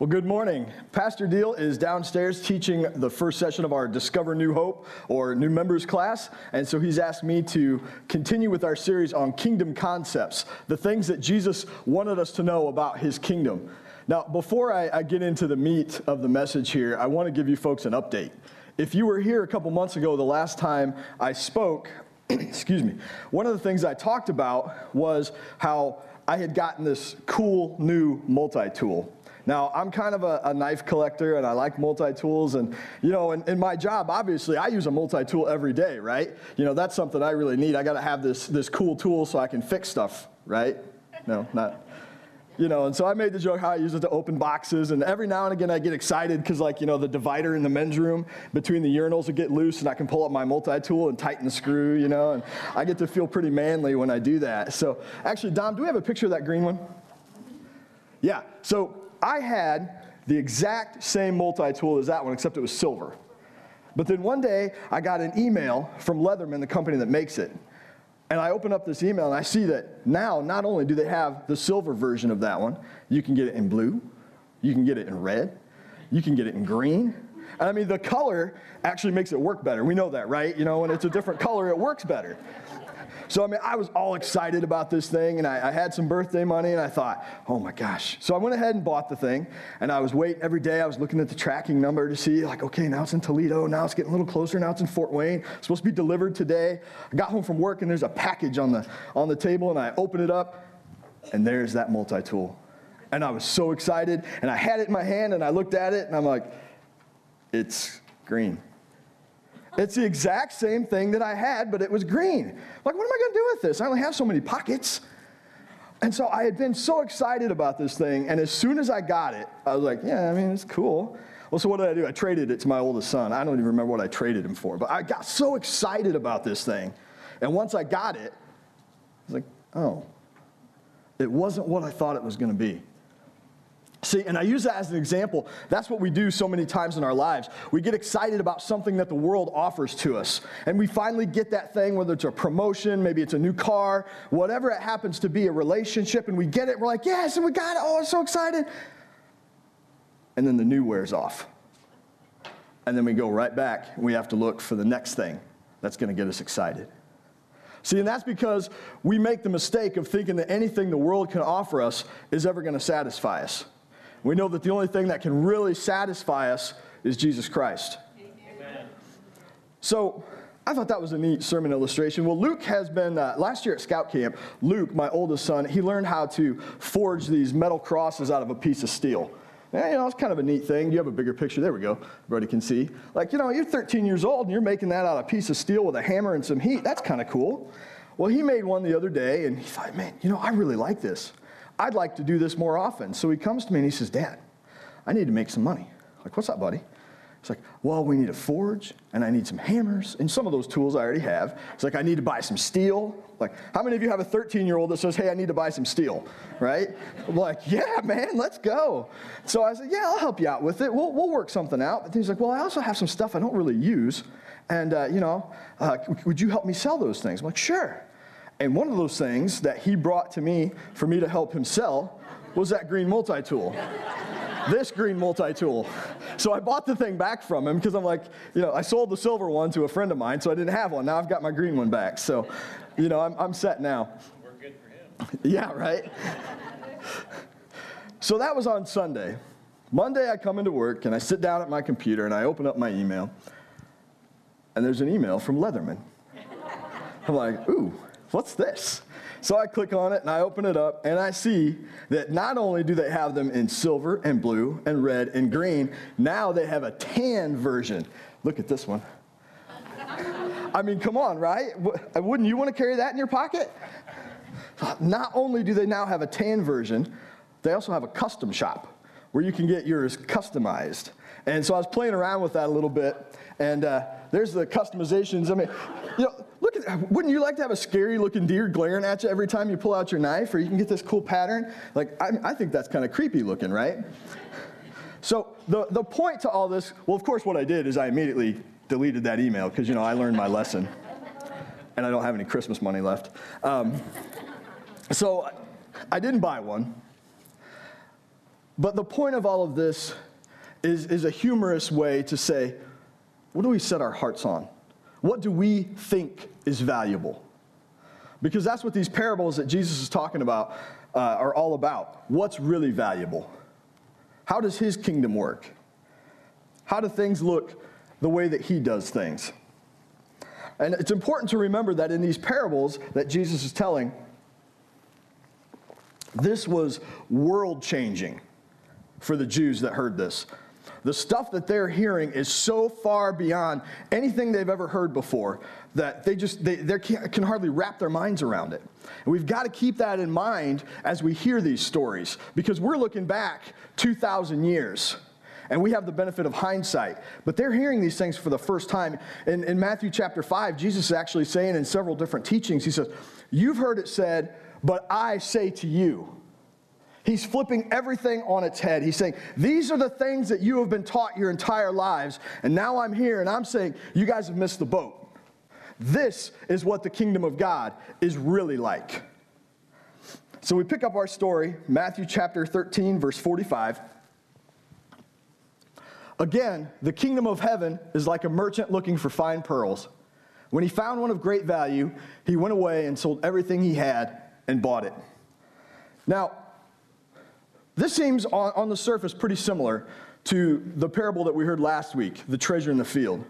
Well, good morning. Pastor Deal is downstairs teaching the first session of our Discover New Hope or New Members class. And so he's asked me to continue with our series on kingdom concepts, the things that Jesus wanted us to know about his kingdom. Now, before I, I get into the meat of the message here, I want to give you folks an update. If you were here a couple months ago, the last time I spoke, excuse me, one of the things I talked about was how I had gotten this cool new multi tool. Now, I'm kind of a, a, knife collector and I like multi tools. And, you know, in, in, my job, obviously, I use a multi tool every day, right? You know, that's something I really need. I got to have this, this cool tool so I can fix stuff, right? No, not. You know, and so I made the joke how I use it to open boxes, and every now and again I get excited because, like, you know, the divider in the men's room between the urinals will get loose, and I can pull up my multi-tool and tighten the screw, you know, and I get to feel pretty manly when I do that. So, actually, Dom, do we have a picture of that green one? Yeah. So I had the exact same multi tool as that one, except it was silver. But then one day, I got an email from Leatherman, the company that makes it. And I open up this email and I see that now, not only do they have the silver version of that one, you can get it in blue, you can get it in red, you can get it in green. And I mean, the color actually makes it work better. We know that, right? You know, when it's a different color, it works better. So, I mean, I was all excited about this thing, and I, I, had some birthday money, and I thought, oh my gosh. So I went ahead and bought the thing, and I was waiting every day. I was looking at the tracking number to see, like, okay, now it's in Toledo, now it's getting a little closer, now it's in Fort Wayne. It's supposed to be delivered today. I got home from work, and there's a package on the, on the table, and I open it up, and there's that multi tool. And I was so excited, and I had it in my hand, and I looked at it, and I'm like, it's green. It's the exact same thing that I had, but it was green. Like, what am I going to do with this? I only have so many pockets. And so I had been so excited about this thing, and as soon as I got it, I was like, yeah, I mean, it's cool. Well, so what did I do? I traded it to my oldest son. I don't even remember what I traded him for, but I got so excited about this thing. And once I got it, I was like, oh, it wasn't what I thought it was going to be. See, and I use that as an example. That's what we do so many times in our lives. We get excited about something that the world offers to us. And we finally get that thing, whether it's a promotion, maybe it's a new car, whatever it happens to be, a relationship, and we get it. We're like, yes, and we got it. Oh, I'm so excited. And then the new wears off. And then we go right back and we have to look for the next thing that's going to get us excited. See, and that's because we make the mistake of thinking that anything the world can offer us is ever going to satisfy us. We know that the only thing that can really satisfy us is Jesus Christ. Amen. So, I thought that was a neat sermon illustration. Well, Luke has been, uh, last year at scout camp, Luke, my oldest son, he learned how to forge these metal crosses out of a piece of steel. Yeah, you know, it's kind of a neat thing. You have a bigger picture. There we go. Everybody can see. Like, you know, you're 13 years old and you're making that out of a piece of steel with a hammer and some heat. That's kind of cool. Well, he made one the other day and he thought, man, you know, I really like this. I'd like to do this more often. So he comes to me and he says, Dad, I need to make some money. I'm like, what's up, buddy? He's like, well, we need a forge, and I need some hammers, and some of those tools I already have. He's like, I need to buy some steel. Like, how many of you have a 13 year old that says, hey, I need to buy some steel, right? I'm like, yeah, man, let's go. So I said, yeah, I'll help you out with it. We'll, we'll work something out. But he's like, well, I also have some stuff I don't really use, and, uh, you know, uh, would you help me sell those things? I'm like, sure. And one of those things that he brought to me for me to help him sell was that green multi tool. this green multi tool. So I bought the thing back from him because I'm like, you know, I sold the silver one to a friend of mine, so I didn't have one. Now I've got my green one back. So, you know, I'm, I'm set now. We're good for him. yeah, right? so that was on Sunday. Monday, I come into work and I sit down at my computer and I open up my email, and there's an email from Leatherman. I'm like, ooh, what's this? So I click on it and I open it up and I see that not only do they have them in silver and blue and red and green, now they have a tan version. Look at this one. I mean, come on, right? Wouldn't you want to carry that in your pocket? Not only do they now have a tan version, they also have a custom shop where you can get yours customized. And so I was playing around with that a little bit, and uh, there's the customizations. I mean, you know, look at, wouldn't you like to have a scary looking deer glaring at you every time you pull out your knife, or you can get this cool pattern? Like, I, I think that's kind of creepy looking, right? So the, the point to all this, well, of course, what I did is I immediately deleted that email because, you know, I learned my lesson. And I don't have any Christmas money left. Um, so I didn't buy one. But the point of all of this is, is a humorous way to say, what do we set our hearts on? What do we think is valuable? Because that's what these parables that Jesus is talking about uh, are all about. What's really valuable? How does his kingdom work? How do things look the way that he does things? And it's important to remember that in these parables that Jesus is telling, this was world changing for the Jews that heard this. The stuff that they're hearing is so far beyond anything they've ever heard before that they just they, they can hardly wrap their minds around it. And we've got to keep that in mind as we hear these stories because we're looking back 2,000 years and we have the benefit of hindsight. But they're hearing these things for the first time. In, in Matthew chapter 5, Jesus is actually saying in several different teachings, He says, You've heard it said, but I say to you. He's flipping everything on its head. He's saying, These are the things that you have been taught your entire lives. And now I'm here and I'm saying, You guys have missed the boat. This is what the kingdom of God is really like. So we pick up our story, Matthew chapter 13, verse 45. Again, the kingdom of heaven is like a merchant looking for fine pearls. When he found one of great value, he went away and sold everything he had and bought it. Now, this seems on, on the surface pretty similar to the parable that we heard last week, the treasure in the field.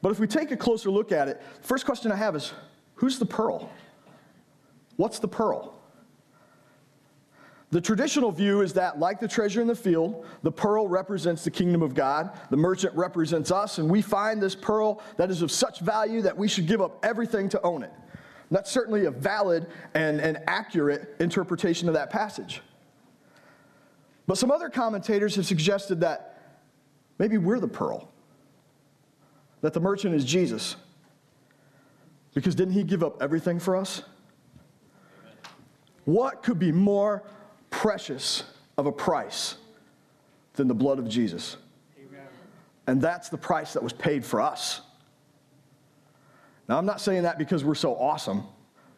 But if we take a closer look at it, first question I have is who's the pearl? What's the pearl? The traditional view is that, like the treasure in the field, the pearl represents the kingdom of God, the merchant represents us, and we find this pearl that is of such value that we should give up everything to own it. And that's certainly a valid and, and accurate interpretation of that passage. But some other commentators have suggested that maybe we're the pearl, that the merchant is Jesus. Because didn't he give up everything for us? What could be more precious of a price than the blood of Jesus. Amen. And that's the price that was paid for us. Now, I'm not saying that because we're so awesome.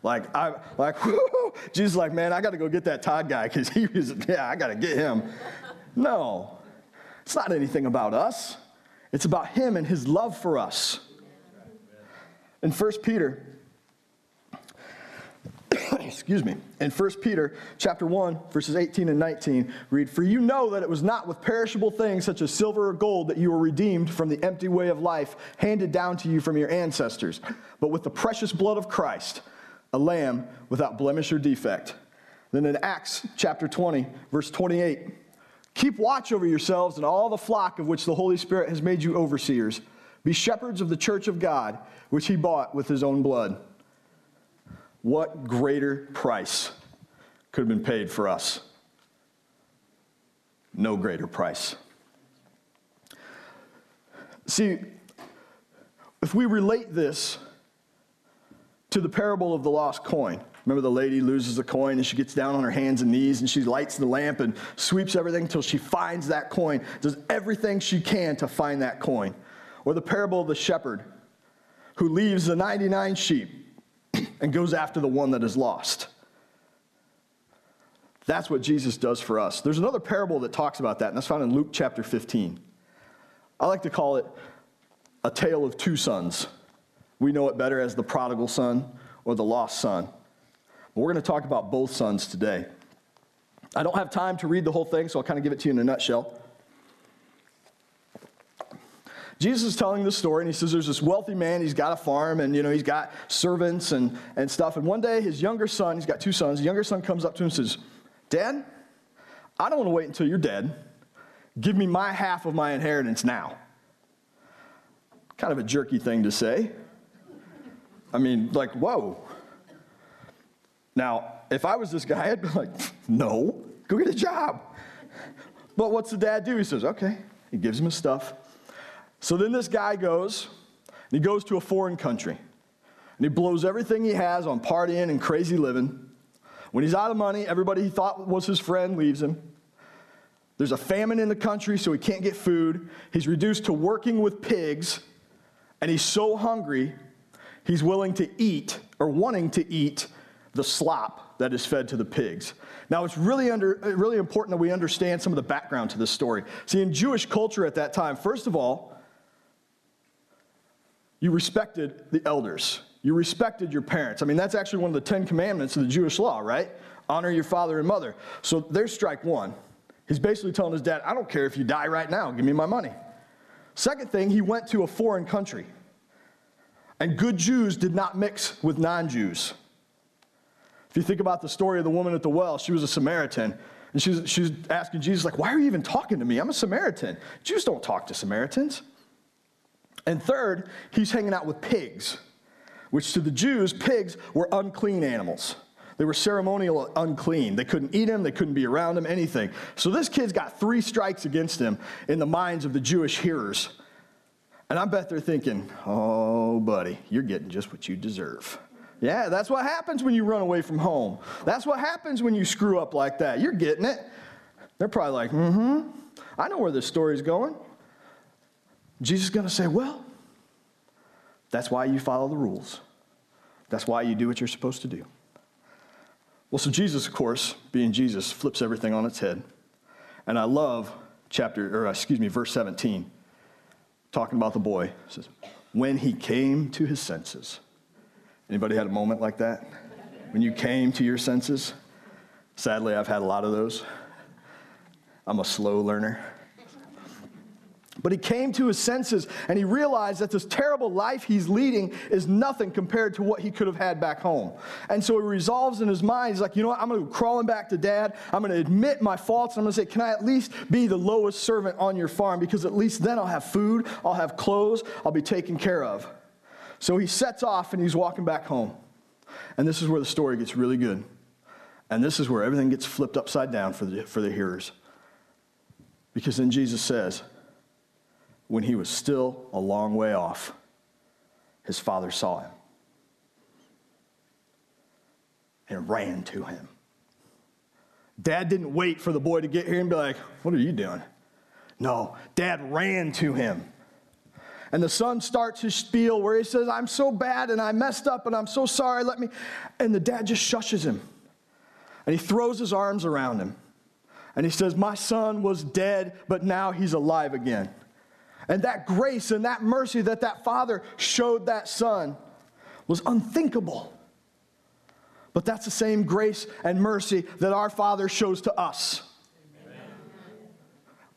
Like, I, like, Jesus, like, man, I got to go get that Todd guy because he was, yeah, I got to get him. No, it's not anything about us. It's about him and his love for us. In 1 Peter excuse me, in 1 Peter chapter 1, verses 18 and 19, read, For you know that it was not with perishable things such as silver or gold that you were redeemed from the empty way of life handed down to you from your ancestors, but with the precious blood of Christ, a lamb without blemish or defect. Then in Acts chapter 20, verse 28, keep watch over yourselves and all the flock of which the Holy Spirit has made you overseers. Be shepherds of the church of God, which he bought with his own blood. What greater price could have been paid for us? No greater price. See, if we relate this to the parable of the lost coin, remember the lady loses a coin and she gets down on her hands and knees and she lights the lamp and sweeps everything until she finds that coin, does everything she can to find that coin. Or the parable of the shepherd who leaves the 99 sheep and goes after the one that is lost. That's what Jesus does for us. There's another parable that talks about that, and that's found in Luke chapter 15. I like to call it a tale of two sons. We know it better as the prodigal son or the lost son. But we're going to talk about both sons today. I don't have time to read the whole thing, so I'll kind of give it to you in a nutshell. Jesus is telling the story, and he says there's this wealthy man, he's got a farm, and you know, he's got servants and, and stuff. And one day, his younger son, he's got two sons, the younger son comes up to him and says, Dad, I don't want to wait until you're dead. Give me my half of my inheritance now. Kind of a jerky thing to say. I mean, like, whoa. Now, if I was this guy, I'd be like, no, go get a job. But what's the dad do? He says, okay. He gives him his stuff. So then this guy goes, and he goes to a foreign country, and he blows everything he has on partying and crazy living. When he's out of money, everybody he thought was his friend leaves him. There's a famine in the country, so he can't get food. He's reduced to working with pigs, and he's so hungry, he's willing to eat or wanting to eat the slop that is fed to the pigs. Now, it's really, under, really important that we understand some of the background to this story. See, in Jewish culture at that time, first of all, you respected the elders. You respected your parents. I mean, that's actually one of the Ten Commandments of the Jewish law, right? Honor your father and mother. So there's strike one. He's basically telling his dad, I don't care if you die right now, give me my money. Second thing, he went to a foreign country. And good Jews did not mix with non Jews. If you think about the story of the woman at the well, she was a Samaritan. And she's, she's asking Jesus, like, why are you even talking to me? I'm a Samaritan. Jews don't talk to Samaritans. And third, he's hanging out with pigs, which to the Jews, pigs were unclean animals. They were ceremonial unclean. They couldn't eat him, they couldn't be around him, anything. So this kid's got three strikes against him in the minds of the Jewish hearers. And I bet they're thinking, oh, buddy, you're getting just what you deserve. Yeah, that's what happens when you run away from home. That's what happens when you screw up like that. You're getting it. They're probably like, mm hmm, I know where this story's going. Jesus is going to say, well, that's why you follow the rules. That's why you do what you're supposed to do. Well, so Jesus, of course, being Jesus, flips everything on its head. And I love chapter, or excuse me, verse 17, talking about the boy. Says, when he came to his senses. Anybody had a moment like that? When you came to your senses? Sadly, I've had a lot of those. I'm a slow learner. But he came to his senses and he realized that this terrible life he's leading is nothing compared to what he could have had back home. And so he resolves in his mind, he's like, you know what, I'm going to go crawling back to dad. I'm going to admit my faults. I'm going to say, can I at least be the lowest servant on your farm? Because at least then I'll have food, I'll have clothes, I'll be taken care of. So he sets off and he's walking back home. And this is where the story gets really good. And this is where everything gets flipped upside down for the, for the hearers. Because then Jesus says, when he was still a long way off, his father saw him and ran to him. Dad didn't wait for the boy to get here and be like, What are you doing? No, dad ran to him. And the son starts his spiel where he says, I'm so bad and I messed up and I'm so sorry, let me. And the dad just shushes him. And he throws his arms around him. And he says, My son was dead, but now he's alive again. And that grace and that mercy that that father showed that son was unthinkable. But that's the same grace and mercy that our Father shows to us. Amen.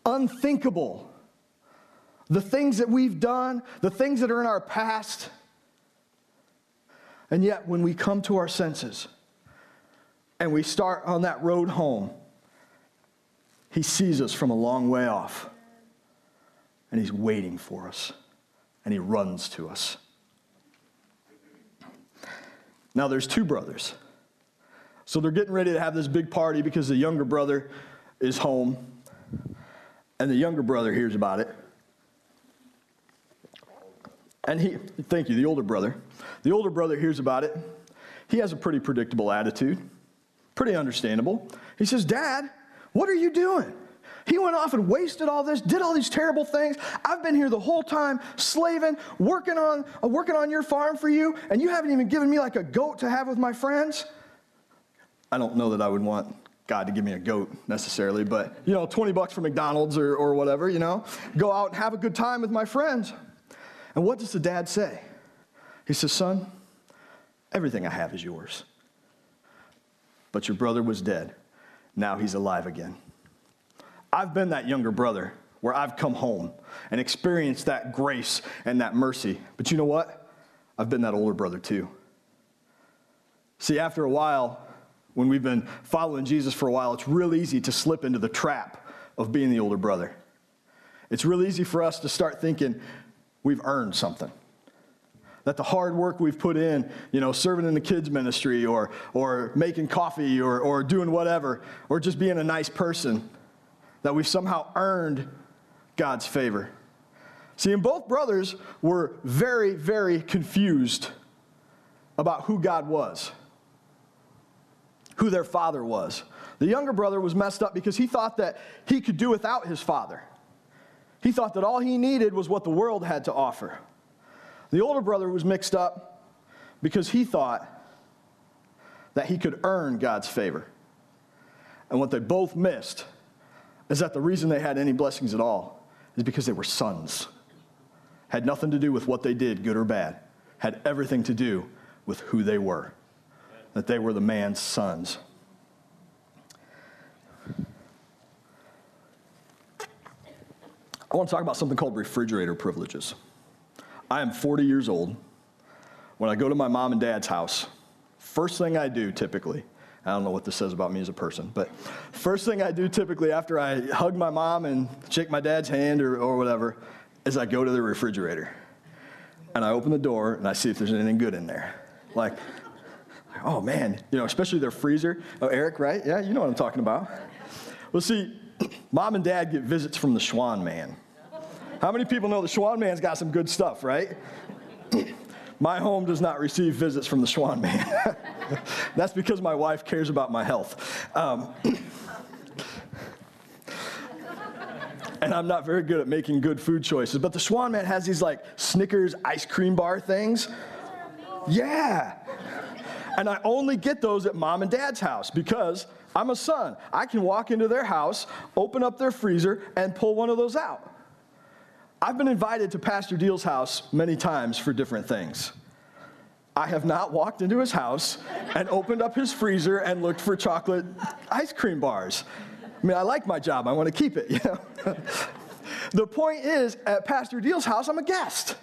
Unthinkable. The things that we've done, the things that are in our past. And yet, when we come to our senses and we start on that road home, He sees us from a long way off and he's waiting for us, and he runs to us. Now, there's two brothers. So they're getting ready to have this big party because the younger brother is home, and the younger brother hears about it. And he, thank you, the older brother. The older brother hears about it. He has a pretty predictable attitude, pretty understandable. He says, Dad, what are you doing? He went off and wasted all this, did all these terrible things. I've been here the whole time, slaving, working on, uh, working on your farm for you, and you haven't even given me like a goat to have with my friends. I don't know that I would want God to give me a goat necessarily, but you know, 20 bucks for McDonald's or, or whatever, you know, go out and have a good time with my friends. And what does the dad say? He says, Son, everything I have is yours. But your brother was dead. Now he's alive again. I've been that younger brother where I've come home and experienced that grace and that mercy. But you know what? I've been that older brother too. See, after a while, when we've been following Jesus for a while, it's real easy to slip into the trap of being the older brother. It's real easy for us to start thinking we've earned something. That the hard work we've put in, you know, serving in the kids' ministry or, or making coffee or, or doing whatever, or just being a nice person, that we've somehow earned God's favor. See, and both brothers were very, very confused about who God was, who their father was. The younger brother was messed up because he thought that he could do without his father. He thought that all he needed was what the world had to offer. The older brother was mixed up because he thought that he could earn God's favor. And what they both missed is that the reason they had any blessings at all is because they were sons. Had nothing to do with what they did, good or bad. Had everything to do with who they were. That they were the man's sons. I want to talk about something called refrigerator privileges. I am 40 years old. When I go to my mom and dad's house, first thing I do typically, I don't know what this says about me as a person, but first thing I do typically after I hug my mom and shake my dad's hand or, or whatever is I go to the refrigerator and I open the door and I see if there's anything good in there. Like, oh man, you know, especially their freezer. Oh, Eric, right? Yeah, you know what I'm talking about. Well, see, mom and dad get visits from the Schwan man. How many people know the Schwan man's got some good stuff, right? my home does not receive visits from the Schwan man. That's because my wife cares about my health. Um, and I'm not very good at making good food choices. But the Schwan Man has these like Snickers ice cream bar things. Yeah. And I only get those at mom and dad's house because I'm a son. I can walk into their house, open up their freezer, and pull one of those out. I've been invited to Pastor Deal's house many times for different things. I have not walked into his house and opened up his freezer and looked for chocolate ice cream bars. I mean, I like my job, I want to keep it, you know. the point is, at Pastor Deal's house, I'm a guest.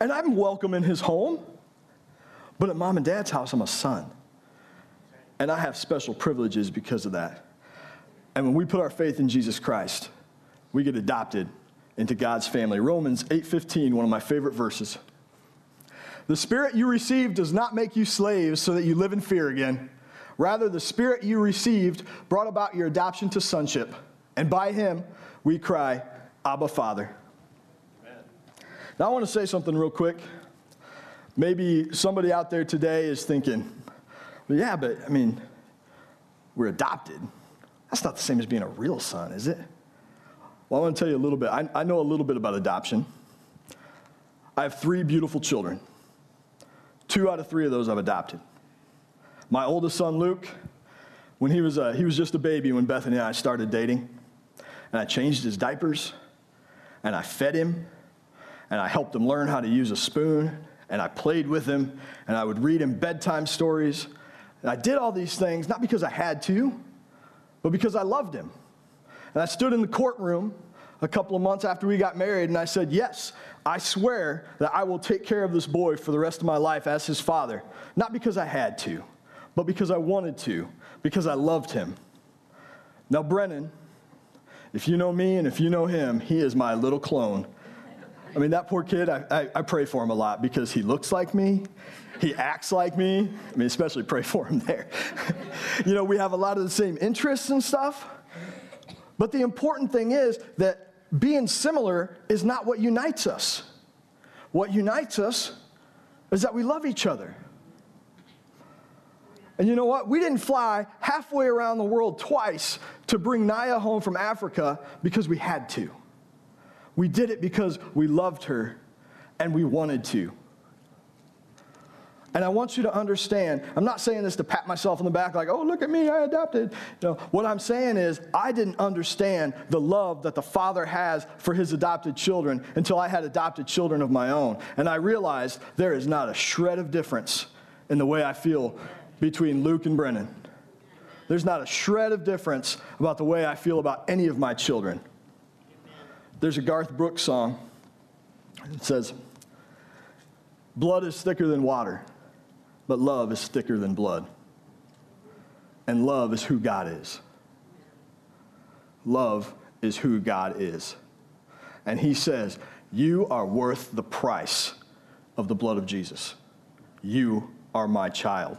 And I'm welcome in his home. But at mom and dad's house, I'm a son. And I have special privileges because of that. And when we put our faith in Jesus Christ, we get adopted into God's family. Romans 8:15, one of my favorite verses. The spirit you received does not make you slaves so that you live in fear again. Rather, the spirit you received brought about your adoption to sonship, and by him we cry, Abba, Father. Amen. Now, I want to say something real quick. Maybe somebody out there today is thinking, well, yeah, but I mean, we're adopted. That's not the same as being a real son, is it? Well, I want to tell you a little bit. I, I know a little bit about adoption. I have three beautiful children. Two out of three of those I've adopted. My oldest son, Luke, when he was, uh, he was just a baby when Bethany and I started dating, and I changed his diapers, and I fed him, and I helped him learn how to use a spoon, and I played with him, and I would read him bedtime stories. And I did all these things not because I had to, but because I loved him. And I stood in the courtroom a couple of months after we got married, and I said, Yes, I swear that I will take care of this boy for the rest of my life as his father. Not because I had to, but because I wanted to, because I loved him. Now, Brennan, if you know me and if you know him, he is my little clone. I mean, that poor kid, I, I, I pray for him a lot because he looks like me, he acts like me. I mean, especially pray for him there. you know, we have a lot of the same interests and stuff. But the important thing is that being similar is not what unites us. What unites us is that we love each other. And you know what? We didn't fly halfway around the world twice to bring Naya home from Africa because we had to. We did it because we loved her and we wanted to. And I want you to understand, I'm not saying this to pat myself on the back like, oh, look at me, I adopted. Know, what I'm saying is, I didn't understand the love that the Father has for his adopted children until I had adopted children of my own. And I realized there is not a shred of difference in the way I feel between Luke and Brennan. There's not a shred of difference about the way I feel about any of my children. There's a Garth Brooks song. It says, Blood is thicker than water but love is thicker than blood. And love is who God is. Love is who God is. And he says, You are worth the price of the blood of Jesus. You are my child.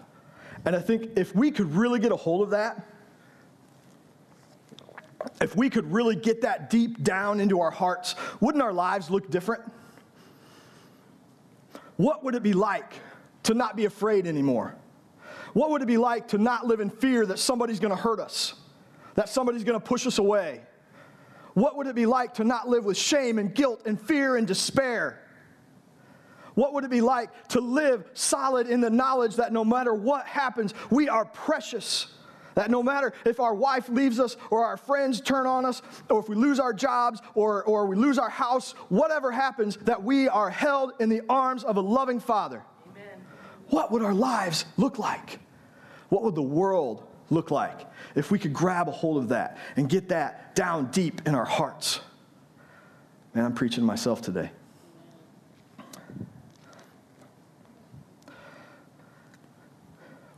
And I think if we could really get a hold of that, if we could really get that deep down into our hearts, wouldn't our lives look different? What would it be like to not be afraid anymore? What would it be like to not live in fear that somebody's going to hurt us, that somebody's going to push us away? What would it be like to not live with shame and guilt and fear and despair? What would it be like to live solid in the knowledge that no matter what happens, we are precious? That no matter if our wife leaves us or our friends turn on us or if we lose our jobs or, or we lose our house, whatever happens, that we are held in the arms of a loving Father. What would our lives look like? What would the world look like if we could grab a hold of that and get that down deep in our hearts? Man, I'm preaching to myself today.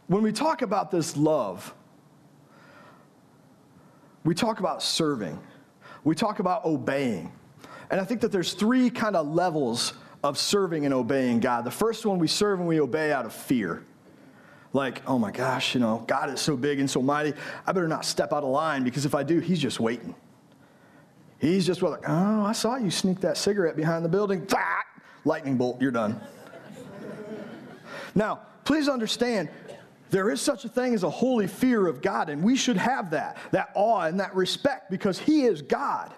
When we talk about this love, we talk about serving, we talk about obeying. And I think that there's three kind of levels of serving and obeying God. The first one, we serve and we obey out of fear. Like, oh my gosh, you know, God is so big and so mighty. I better not step out of line because if I do, he's just waiting. He's just like, oh, I saw you sneak that cigarette behind the building. Lightning bolt, you're done. now, please understand, there is such a thing as a holy fear of God, and we should have that, that awe and that respect because He is God.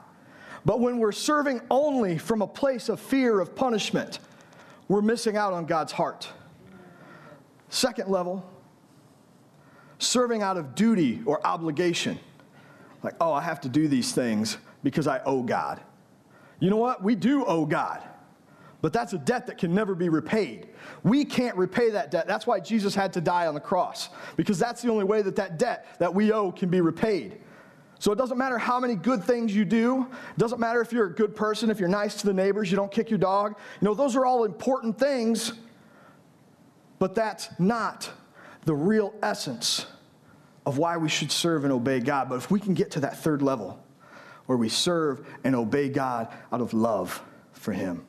But when we're serving only from a place of fear of punishment, we're missing out on God's heart. Second level, serving out of duty or obligation. Like, oh, I have to do these things because I owe God. You know what? We do owe God. But that's a debt that can never be repaid. We can't repay that debt. That's why Jesus had to die on the cross, because that's the only way that that debt that we owe can be repaid. So it doesn't matter how many good things you do. It doesn't matter if you're a good person, if you're nice to the neighbors, you don't kick your dog. You know, those are all important things, but that's not the real essence of why we should serve and obey God. But if we can get to that third level where we serve and obey God out of love for Him,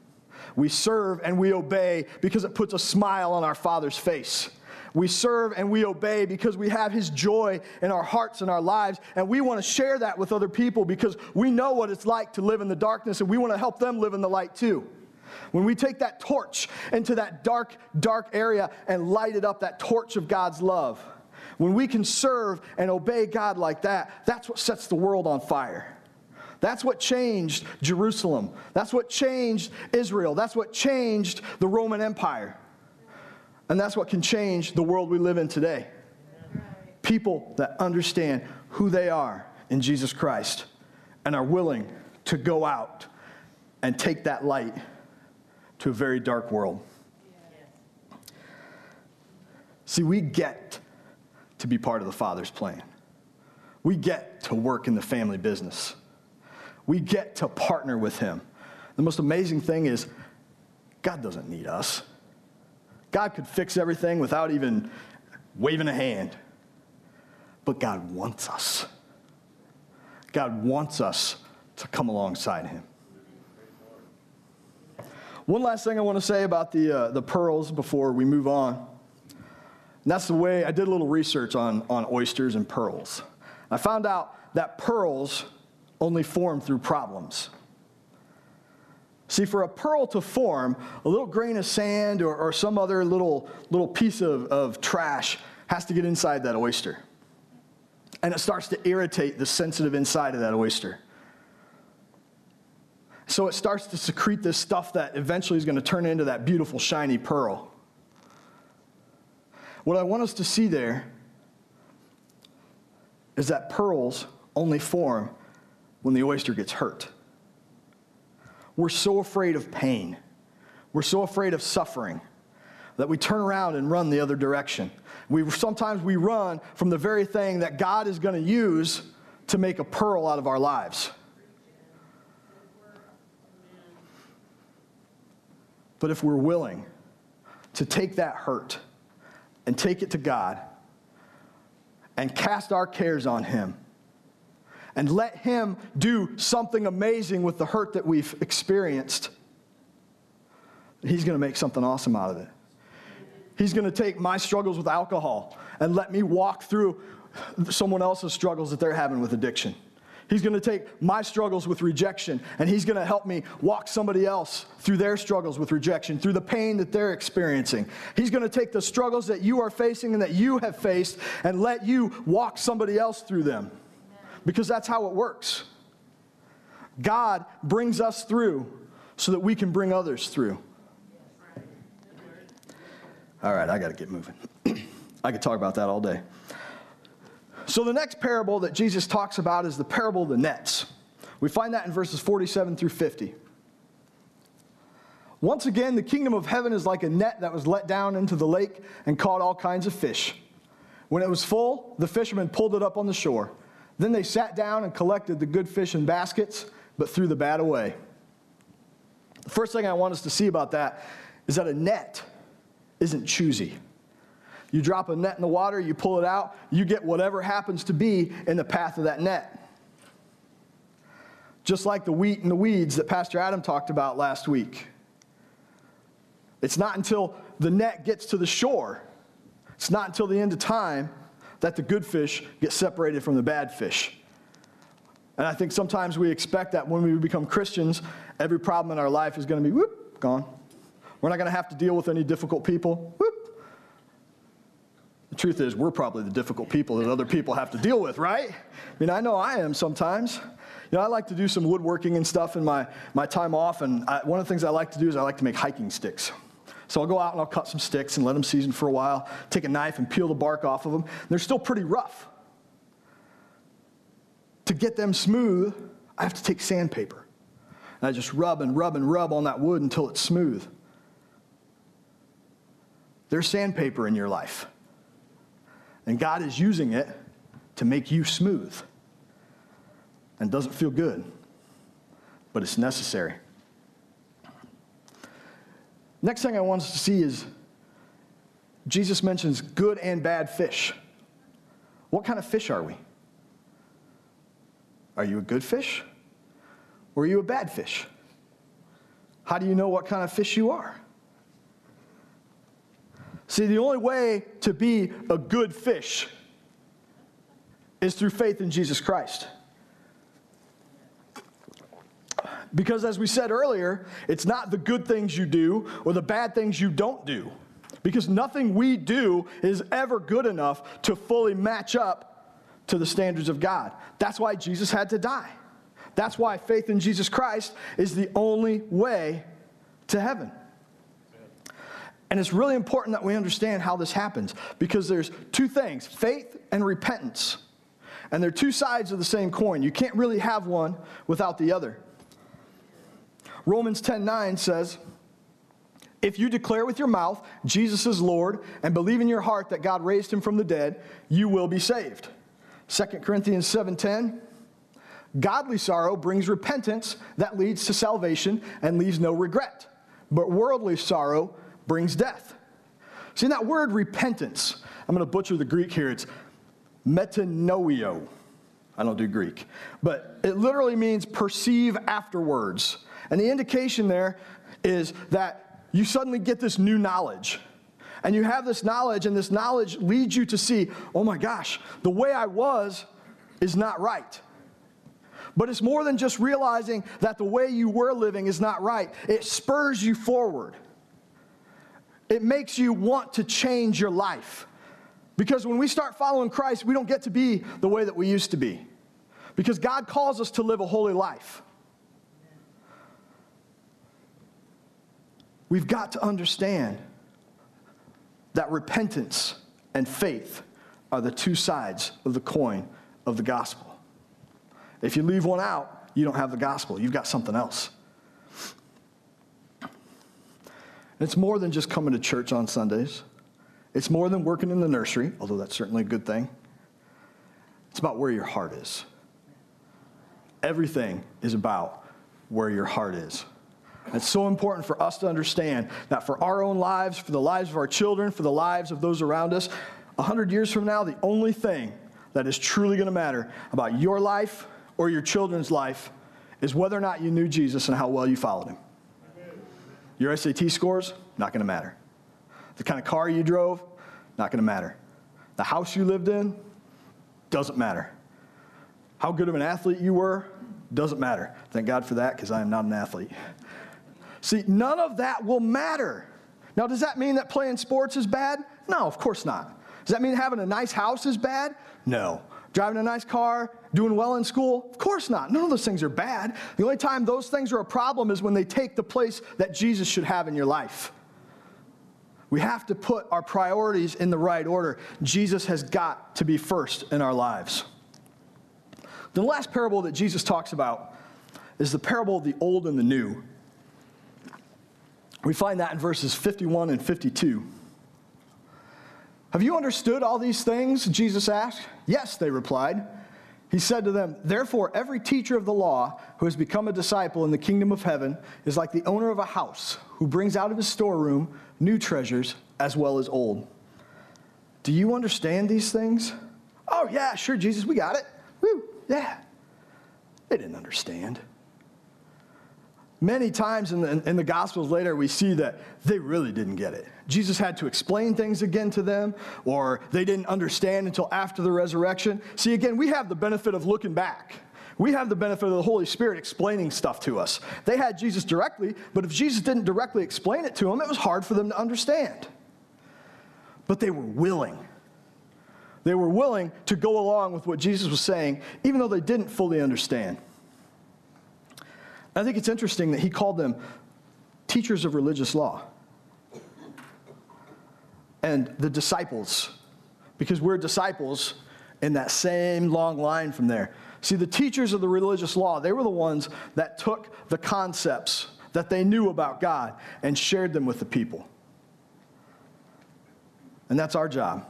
we serve and we obey because it puts a smile on our Father's face. We serve and we obey because we have His joy in our hearts and our lives, and we want to share that with other people because we know what it's like to live in the darkness and we want to help them live in the light too. When we take that torch into that dark, dark area and light it up, that torch of God's love, when we can serve and obey God like that, that's what sets the world on fire. That's what changed Jerusalem. That's what changed Israel. That's what changed the Roman Empire. And that's what can change the world we live in today. People that understand who they are in Jesus Christ and are willing to go out and take that light to a very dark world. See, we get to be part of the Father's plan. We get to work in the family business we get to partner with Him. The most amazing thing is, God doesn't need us. God could fix everything without even waving a hand. But God wants us. God wants us to come alongside Him. One last thing I want to say about the, uh, the pearls before we move on. And that's the way I did a little research on, on oysters and pearls. I found out that pearls only form through problems. See, for a pearl to form, a little grain of sand or, or some other little, little piece of, of trash has to get inside that oyster. And it starts to irritate the sensitive inside of that oyster. So it starts to secrete this stuff that eventually is going to turn into that beautiful, shiny pearl. What I want us to see there is that pearls only form when the oyster gets hurt. We're so afraid of pain. We're so afraid of suffering that we turn around and run the other direction. We, sometimes we run from the very thing that God is going to use to make a pearl out of our lives. But if we're willing to take that hurt and take it to God and cast our cares on Him, and let Him do something amazing with the hurt that we've experienced, He's going to make something awesome out of it. He's going to take my struggles with alcohol and let me walk through someone else's struggles that they're having with addiction. He's going to take my struggles with rejection and he's going to help me walk somebody else through their struggles with rejection, through the pain that they're experiencing. He's going to take the struggles that you are facing and that you have faced and let you walk somebody else through them because that's how it works. God brings us through so that we can bring others through. All right, I got to get moving. I could talk about that all day. So, the next parable that Jesus talks about is the parable of the nets. We find that in verses 47 through 50. Once again, the kingdom of heaven is like a net that was let down into the lake and caught all kinds of fish. When it was full, the fishermen pulled it up on the shore. Then they sat down and collected the good fish in baskets, but threw the bad away. The first thing I want us to see about that is that a net isn't choosy. You drop a net in the water, you pull it out, you get whatever happens to be in the path of that net. Just like the wheat and the weeds that Pastor Adam talked about last week. It's not until the net gets to the shore, it's not until the end of time that the good fish get separated from the bad fish. And I think sometimes we expect that when we become Christians, every problem in our life is going to be whoop, gone. We're not going to have to deal with any difficult people. Whoop. The truth is, we're probably the difficult people that other people have to deal with, right? I mean, I know I am sometimes. You know, I like to do some woodworking and stuff in my, my time off, and I, one of the things I like to do is I like to make hiking sticks. So I'll go out and I'll cut some sticks and let them season for a while, take a knife and peel the bark off of them. They're still pretty rough. To get them smooth, I have to take sandpaper. And I just rub and rub and rub on that wood until it's smooth. There's sandpaper in your life. And God is using it to make you smooth. And doesn't feel good, but it's necessary. Next thing I want us to see is Jesus mentions good and bad fish. What kind of fish are we? Are you a good fish? Or are you a bad fish? How do you know what kind of fish you are? See, the only way to be a good fish is through faith in Jesus Christ. Because as we said earlier, it's not the good things you do or the bad things you don't do. Because nothing we do is ever good enough to fully match up to the standards of God. That's why Jesus had to die. That's why faith in Jesus Christ is the only way to heaven. And it's really important that we understand how this happens because there's two things faith and repentance. And they're two sides of the same coin. You can't really have one without the other. Romans 10:9 says, if you declare with your mouth Jesus is Lord and believe in your heart that God raised him from the dead, you will be saved. 2 Corinthians 7:10 Godly sorrow brings repentance that leads to salvation and leaves no regret. But worldly sorrow brings death. See, that word repentance, I'm going to butcher the Greek here. It's metanoio. I don't do Greek. But it literally means perceive afterwards. And the indication there is that you suddenly get this new knowledge. And you have this knowledge, and this knowledge leads you to see, oh my gosh, the way I was is not right. But it's more than just realizing that the way you were living is not right, it spurs you forward. It makes you want to change your life. Because when we start following Christ, we don't get to be the way that we used to be. Because God calls us to live a holy life. We've got to understand that repentance and faith are the two sides of the coin of the gospel. If you leave one out, you don't have the gospel, you've got something else. it's more than just coming to church on Sundays. It's more than working in the nursery, although that's certainly a good thing. It's about where your heart is. Everything is about where your heart is. It's so important for us to understand that for our own lives, for the lives of our children, for the lives of those around us, 100 years from now, the only thing that is truly going to matter about your life or your children's life is whether or not you knew Jesus and how well you followed him. Your SAT scores, not going to matter. The kind of car you drove, not going to matter. The house you lived in, doesn't matter. How good of an athlete you were, doesn't matter. Thank God for that because I am not an athlete. See, none of that will matter. Now, does that mean that playing sports is bad? No, of course not. Does that mean having a nice house is bad? No. Driving a nice car, doing well in school? Of course not. None of those things are bad. The only time those things are a problem is when they take the place that Jesus should have in your life. We have to put our priorities in the right order. Jesus has got to be first in our lives. The last parable that Jesus talks about is the parable of the old and the new. We find that in verses 51 and 52. Have you understood all these things? Jesus asked. Yes, they replied. He said to them, Therefore, every teacher of the law who has become a disciple in the kingdom of heaven is like the owner of a house who brings out of his storeroom new treasures as well as old. Do you understand these things? Oh, yeah, sure, Jesus, we got it. Woo, yeah. They didn't understand. Many times in the, in the Gospels later, we see that they really didn't get it. Jesus had to explain things again to them, or they didn't understand until after the resurrection. See, again, we have the benefit of looking back. We have the benefit of the Holy Spirit explaining stuff to us. They had Jesus directly, but if Jesus didn't directly explain it to them, it was hard for them to understand. But they were willing. They were willing to go along with what Jesus was saying, even though they didn't fully understand. I think it's interesting that he called them teachers of religious law and the disciples, because we're disciples in that same long line from there. See, the teachers of the religious law, they were the ones that took the concepts that they knew about God and shared them with the people. And that's our job.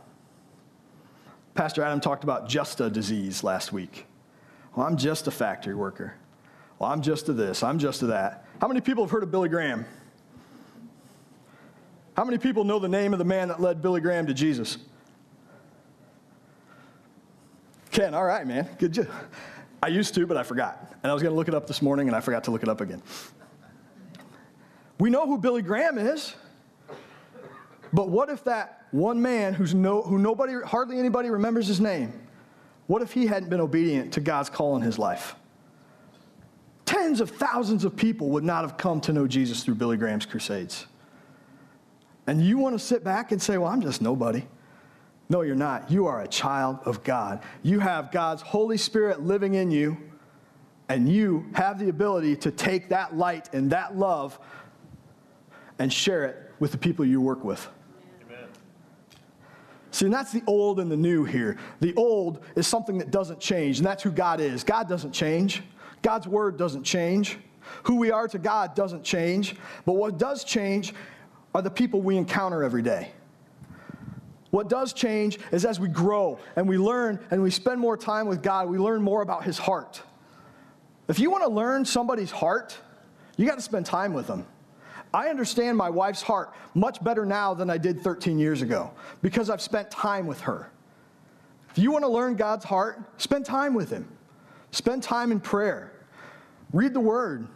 Pastor Adam talked about just a disease last week. Well, I'm just a factory worker. Well, I'm just to this, I'm just to that. How many people have heard of Billy Graham? How many people know the name of the man that led Billy Graham to Jesus? Ken, all right, man. Good job. I used to, but I forgot. And I was going to look it up this morning, and I forgot to look it up again. We know who Billy Graham is. But what if that one man who's no, who nobody, hardly anybody remembers his name, what if he hadn't been obedient to God's call in his life? Tens of thousands of people would not have come to know Jesus through Billy Graham's crusades. And you want to sit back and say, Well, I'm just nobody. No, you're not. You are a child of God. You have God's Holy Spirit living in you, and you have the ability to take that light and that love and share it with the people you work with. See, and that's the old and the new here. The old is something that doesn't change, and that's who God is. God doesn't change. God's word doesn't change. Who we are to God doesn't change. But what does change are the people we encounter every day. What does change is as we grow and we learn and we spend more time with God, we learn more about His heart. If you want to learn somebody's heart, you got to spend time with them. I understand my wife's heart much better now than I did 13 years ago because I've spent time with her. If you want to learn God's heart, spend time with Him. Spend time in prayer. Read the word.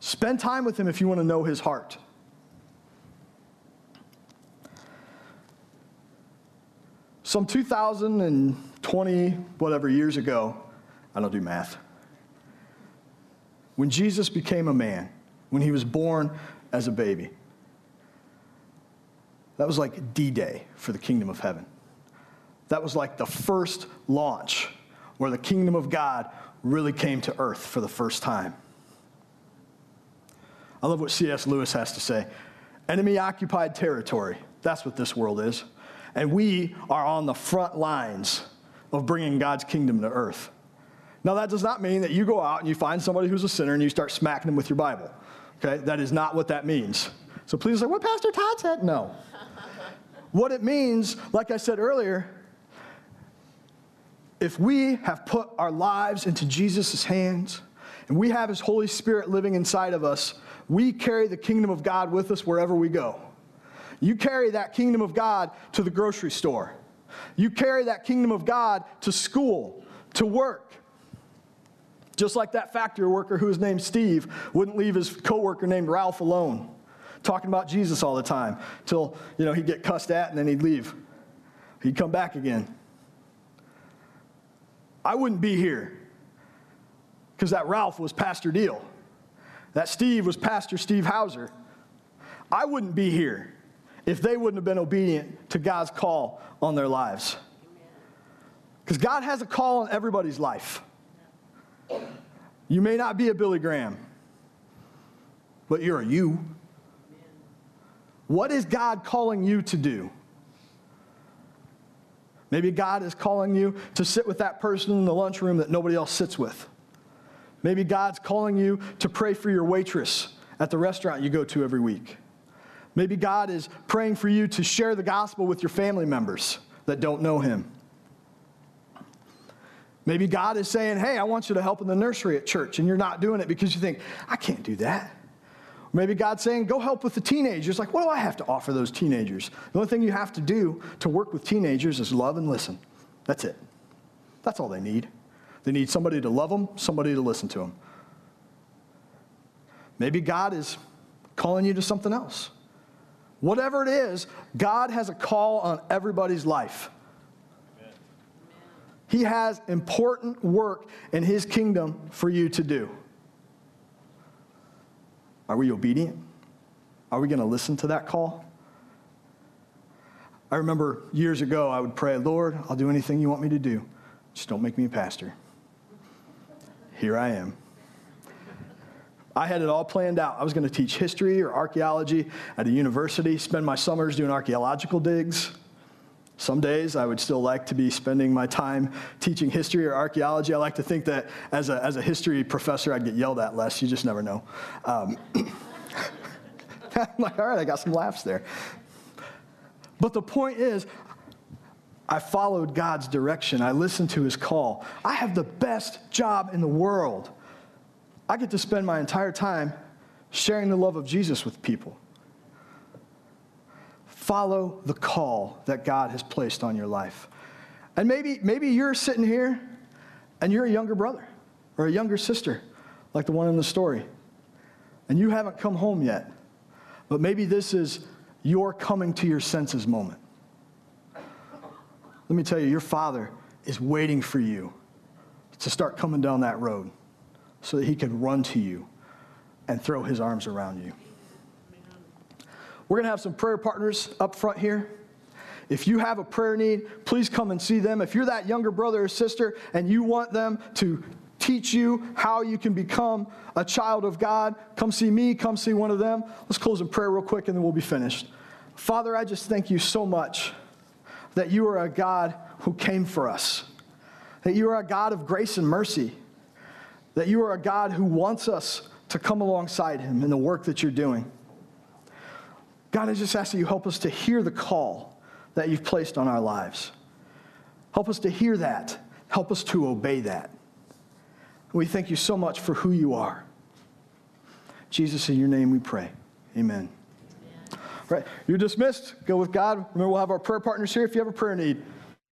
Spend time with him if you want to know his heart. Some 2020, whatever years ago, I don't do math. When Jesus became a man, when he was born as a baby, that was like D Day for the kingdom of heaven. That was like the first launch where the kingdom of God really came to earth for the first time. I love what C.S. Lewis has to say enemy occupied territory. That's what this world is. And we are on the front lines of bringing God's kingdom to earth. Now, that does not mean that you go out and you find somebody who's a sinner and you start smacking them with your Bible. Okay? That is not what that means. So please say, what Pastor Todd said? No. what it means, like I said earlier, if we have put our lives into Jesus' hands and we have his Holy Spirit living inside of us, we carry the kingdom of God with us wherever we go. You carry that kingdom of God to the grocery store. You carry that kingdom of God to school, to work. Just like that factory worker who was named Steve wouldn't leave his coworker named Ralph alone, talking about Jesus all the time, till you know he'd get cussed at and then he'd leave. He'd come back again. I wouldn't be here because that Ralph was Pastor Deal. That Steve was Pastor Steve Hauser. I wouldn't be here if they wouldn't have been obedient to God's call on their lives. Because God has a call on everybody's life. You may not be a Billy Graham, but you're a you. What is God calling you to do? Maybe God is calling you to sit with that person in the lunchroom that nobody else sits with. Maybe God's calling you to pray for your waitress at the restaurant you go to every week. Maybe God is praying for you to share the gospel with your family members that don't know Him. Maybe God is saying, Hey, I want you to help in the nursery at church, and you're not doing it because you think, I can't do that. Maybe God's saying, Go help with the teenagers. Like, what do I have to offer those teenagers? The only thing you have to do to work with teenagers is love and listen. That's it. That's all they need. They need somebody to love them, somebody to listen to them. Maybe God is calling you to something else. Whatever it is, God has a call on everybody's life. He has important work in His kingdom for you to do. Are we obedient? Are we going to listen to that call? I remember years ago, I would pray, Lord, I'll do anything you want me to do. Just don't make me a pastor. Here I am. I had it all planned out. I was going to teach history or archaeology at a university, spend my summers doing archaeological digs. Some days I would still like to be spending my time teaching history or archaeology. I like to think that as a, as a history professor, I'd get yelled at less. You just never know. Um, I'm like, all right, I got some laughs there. But the point is, I followed God's direction. I listened to his call. I have the best job in the world. I get to spend my entire time sharing the love of Jesus with people. Follow the call that God has placed on your life. And maybe, maybe you're sitting here and you're a younger brother or a younger sister, like the one in the story, and you haven't come home yet. But maybe this is your coming to your senses moment. Let me tell you, your father is waiting for you to start coming down that road so that he can run to you and throw his arms around you. We're going to have some prayer partners up front here. If you have a prayer need, please come and see them. If you're that younger brother or sister and you want them to teach you how you can become a child of God, come see me, come see one of them. Let's close in prayer real quick and then we'll be finished. Father, I just thank you so much that you are a God who came for us, that you are a God of grace and mercy, that you are a God who wants us to come alongside him in the work that you're doing. God, I just ask that you help us to hear the call that you've placed on our lives. Help us to hear that. Help us to obey that. We thank you so much for who you are. Jesus, in your name we pray. Amen. Amen. Right, you're dismissed. Go with God. Remember, we'll have our prayer partners here if you have a prayer need.